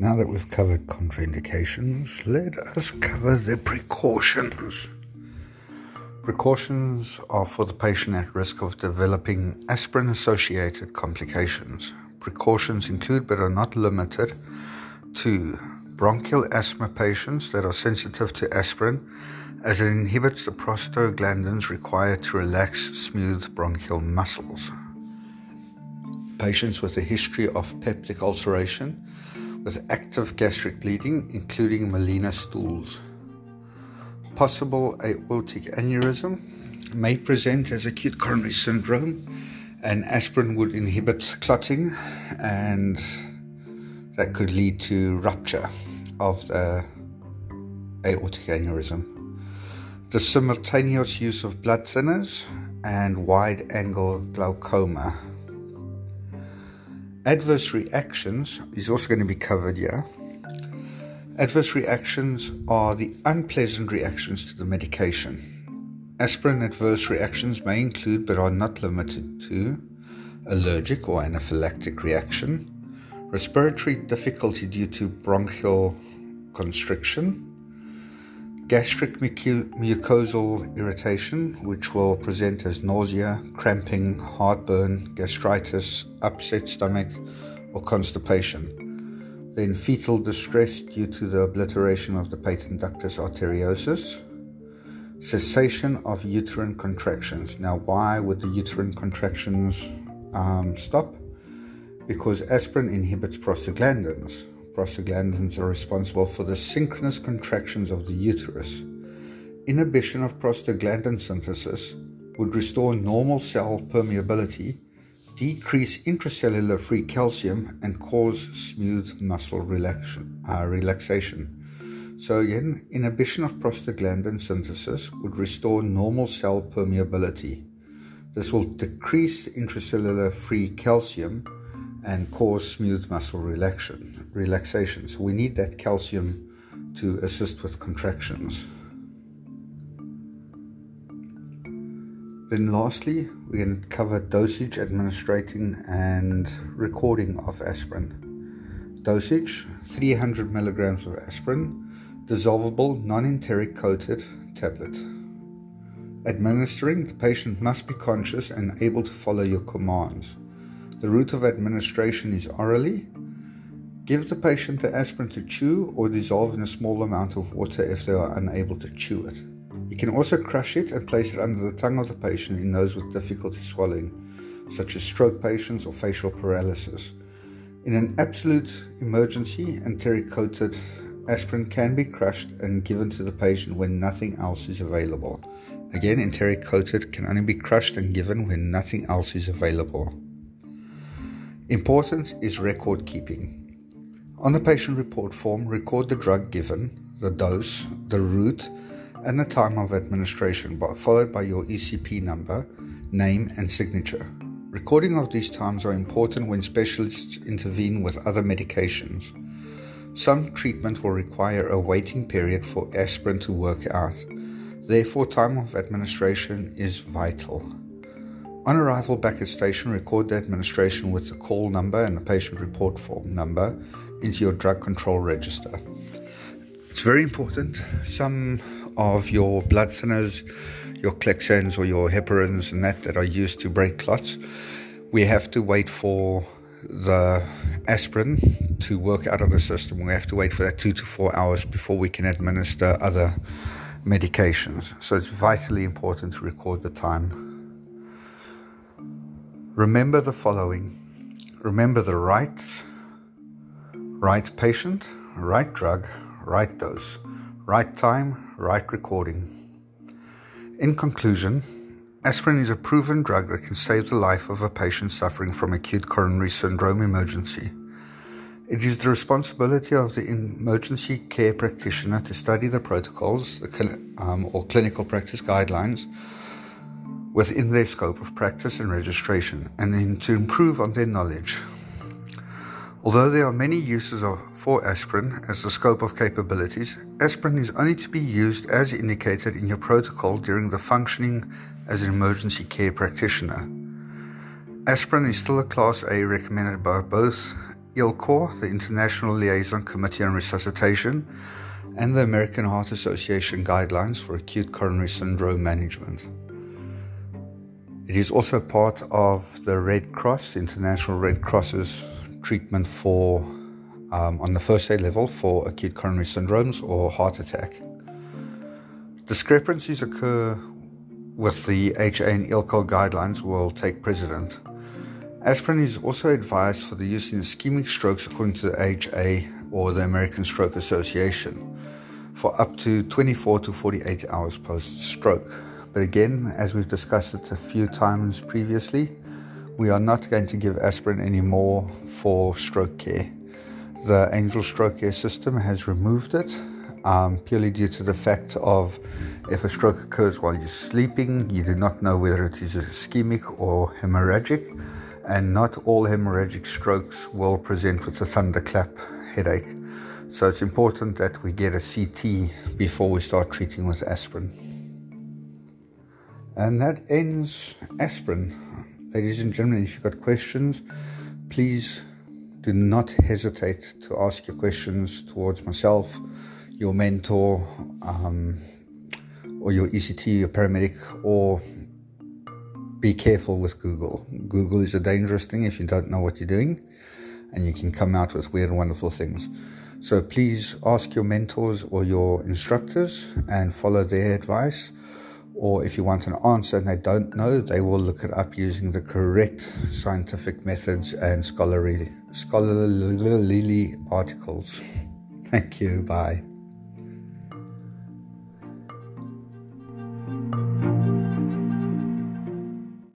Now that we've covered contraindications, let us cover the precautions. Precautions are for the patient at risk of developing aspirin associated complications. Precautions include but are not limited to bronchial asthma patients that are sensitive to aspirin as it inhibits the prostaglandins required to relax smooth bronchial muscles. Patients with a history of peptic ulceration with active gastric bleeding, including Melena stools. Possible aortic aneurysm may present as acute coronary syndrome, and aspirin would inhibit clotting, and that could lead to rupture of the aortic aneurysm. The simultaneous use of blood thinners and wide angle glaucoma Adverse reactions is also going to be covered here. Adverse reactions are the unpleasant reactions to the medication. Aspirin adverse reactions may include, but are not limited to, allergic or anaphylactic reaction, respiratory difficulty due to bronchial constriction, gastric mucosal irritation, which will present as nausea, cramping, heartburn, gastritis, upset stomach, or constipation. Then fetal distress due to the obliteration of the patent ductus arteriosus. Cessation of uterine contractions. Now, why would the uterine contractions um, stop? Because aspirin inhibits prostaglandins prostaglandins are responsible for the synchronous contractions of the uterus. Inhibition of prostaglandin synthesis would restore normal cell permeability, decrease intracellular free calcium, and cause smooth muscle uh, relaxation. So, again, inhibition of prostaglandin synthesis would restore normal cell permeability. This will decrease intracellular free calcium and cause smooth muscle relaxation. relaxation. So we need that calcium to assist with contractions. Then, lastly, we're going to cover dosage, administrating, and recording of aspirin. Dosage 300 milligrams of aspirin, dissolvable, non enteric coated tablet. Administering, the patient must be conscious and able to follow your commands. The route of administration is orally. Give the patient the aspirin to chew or dissolve in a small amount of water if they are unable to chew it. You can also crush it and place it under the tongue of the patient in those with difficulty swallowing, such as stroke patients or facial paralysis. In an absolute emergency, enteric coated aspirin can be crushed and given to the patient when nothing else is available. Again, enteric coated can only be crushed and given when nothing else is available. Important is record keeping. On the patient report form, record the drug given, the dose, the route, and the time of administration, followed by your ECP number, name, and signature. Recording of these times are important when specialists intervene with other medications. Some treatment will require a waiting period for aspirin to work out. Therefore, time of administration is vital. On arrival back at station, record the administration with the call number and the patient report form number into your drug control register. It's very important. Some of your blood thinners, your Clexanes or your heparins and that that are used to break clots, we have to wait for the aspirin to work out of the system. We have to wait for that two to four hours before we can administer other medications. So it's vitally important to record the time Remember the following remember the right, right patient, right drug, right dose, right time, right recording. In conclusion, aspirin is a proven drug that can save the life of a patient suffering from acute coronary syndrome emergency. It is the responsibility of the emergency care practitioner to study the protocols the, um, or clinical practice guidelines within their scope of practice and registration, and to improve on their knowledge. Although there are many uses of, for aspirin as the scope of capabilities, aspirin is only to be used as indicated in your protocol during the functioning as an emergency care practitioner. Aspirin is still a Class A recommended by both ILCOR, the International Liaison Committee on Resuscitation, and the American Heart Association guidelines for acute coronary syndrome management. It is also part of the Red Cross, International Red Cross's treatment for, um, on the first aid level, for acute coronary syndromes or heart attack. Discrepancies occur with the HA and ILCOR guidelines will take precedent. Aspirin is also advised for the use in ischemic strokes according to the HA or the American Stroke Association for up to 24 to 48 hours post stroke. But again, as we've discussed it a few times previously, we are not going to give aspirin anymore for stroke care. The Angel Stroke Care system has removed it um, purely due to the fact of if a stroke occurs while you're sleeping, you do not know whether it is ischemic or hemorrhagic, and not all hemorrhagic strokes will present with a thunderclap headache. So it's important that we get a CT before we start treating with aspirin. And that ends aspirin. Ladies and gentlemen, if you've got questions, please do not hesitate to ask your questions towards myself your mentor um, or your ECT, your paramedic, or be careful with Google. Google is a dangerous thing if you don't know what you're doing, and you can come out with weird, wonderful things. So please ask your mentors or your instructors and follow their advice. Or if you want an answer and they don't know, they will look it up using the correct scientific methods and scholarly, scholarly articles. Thank you. Bye.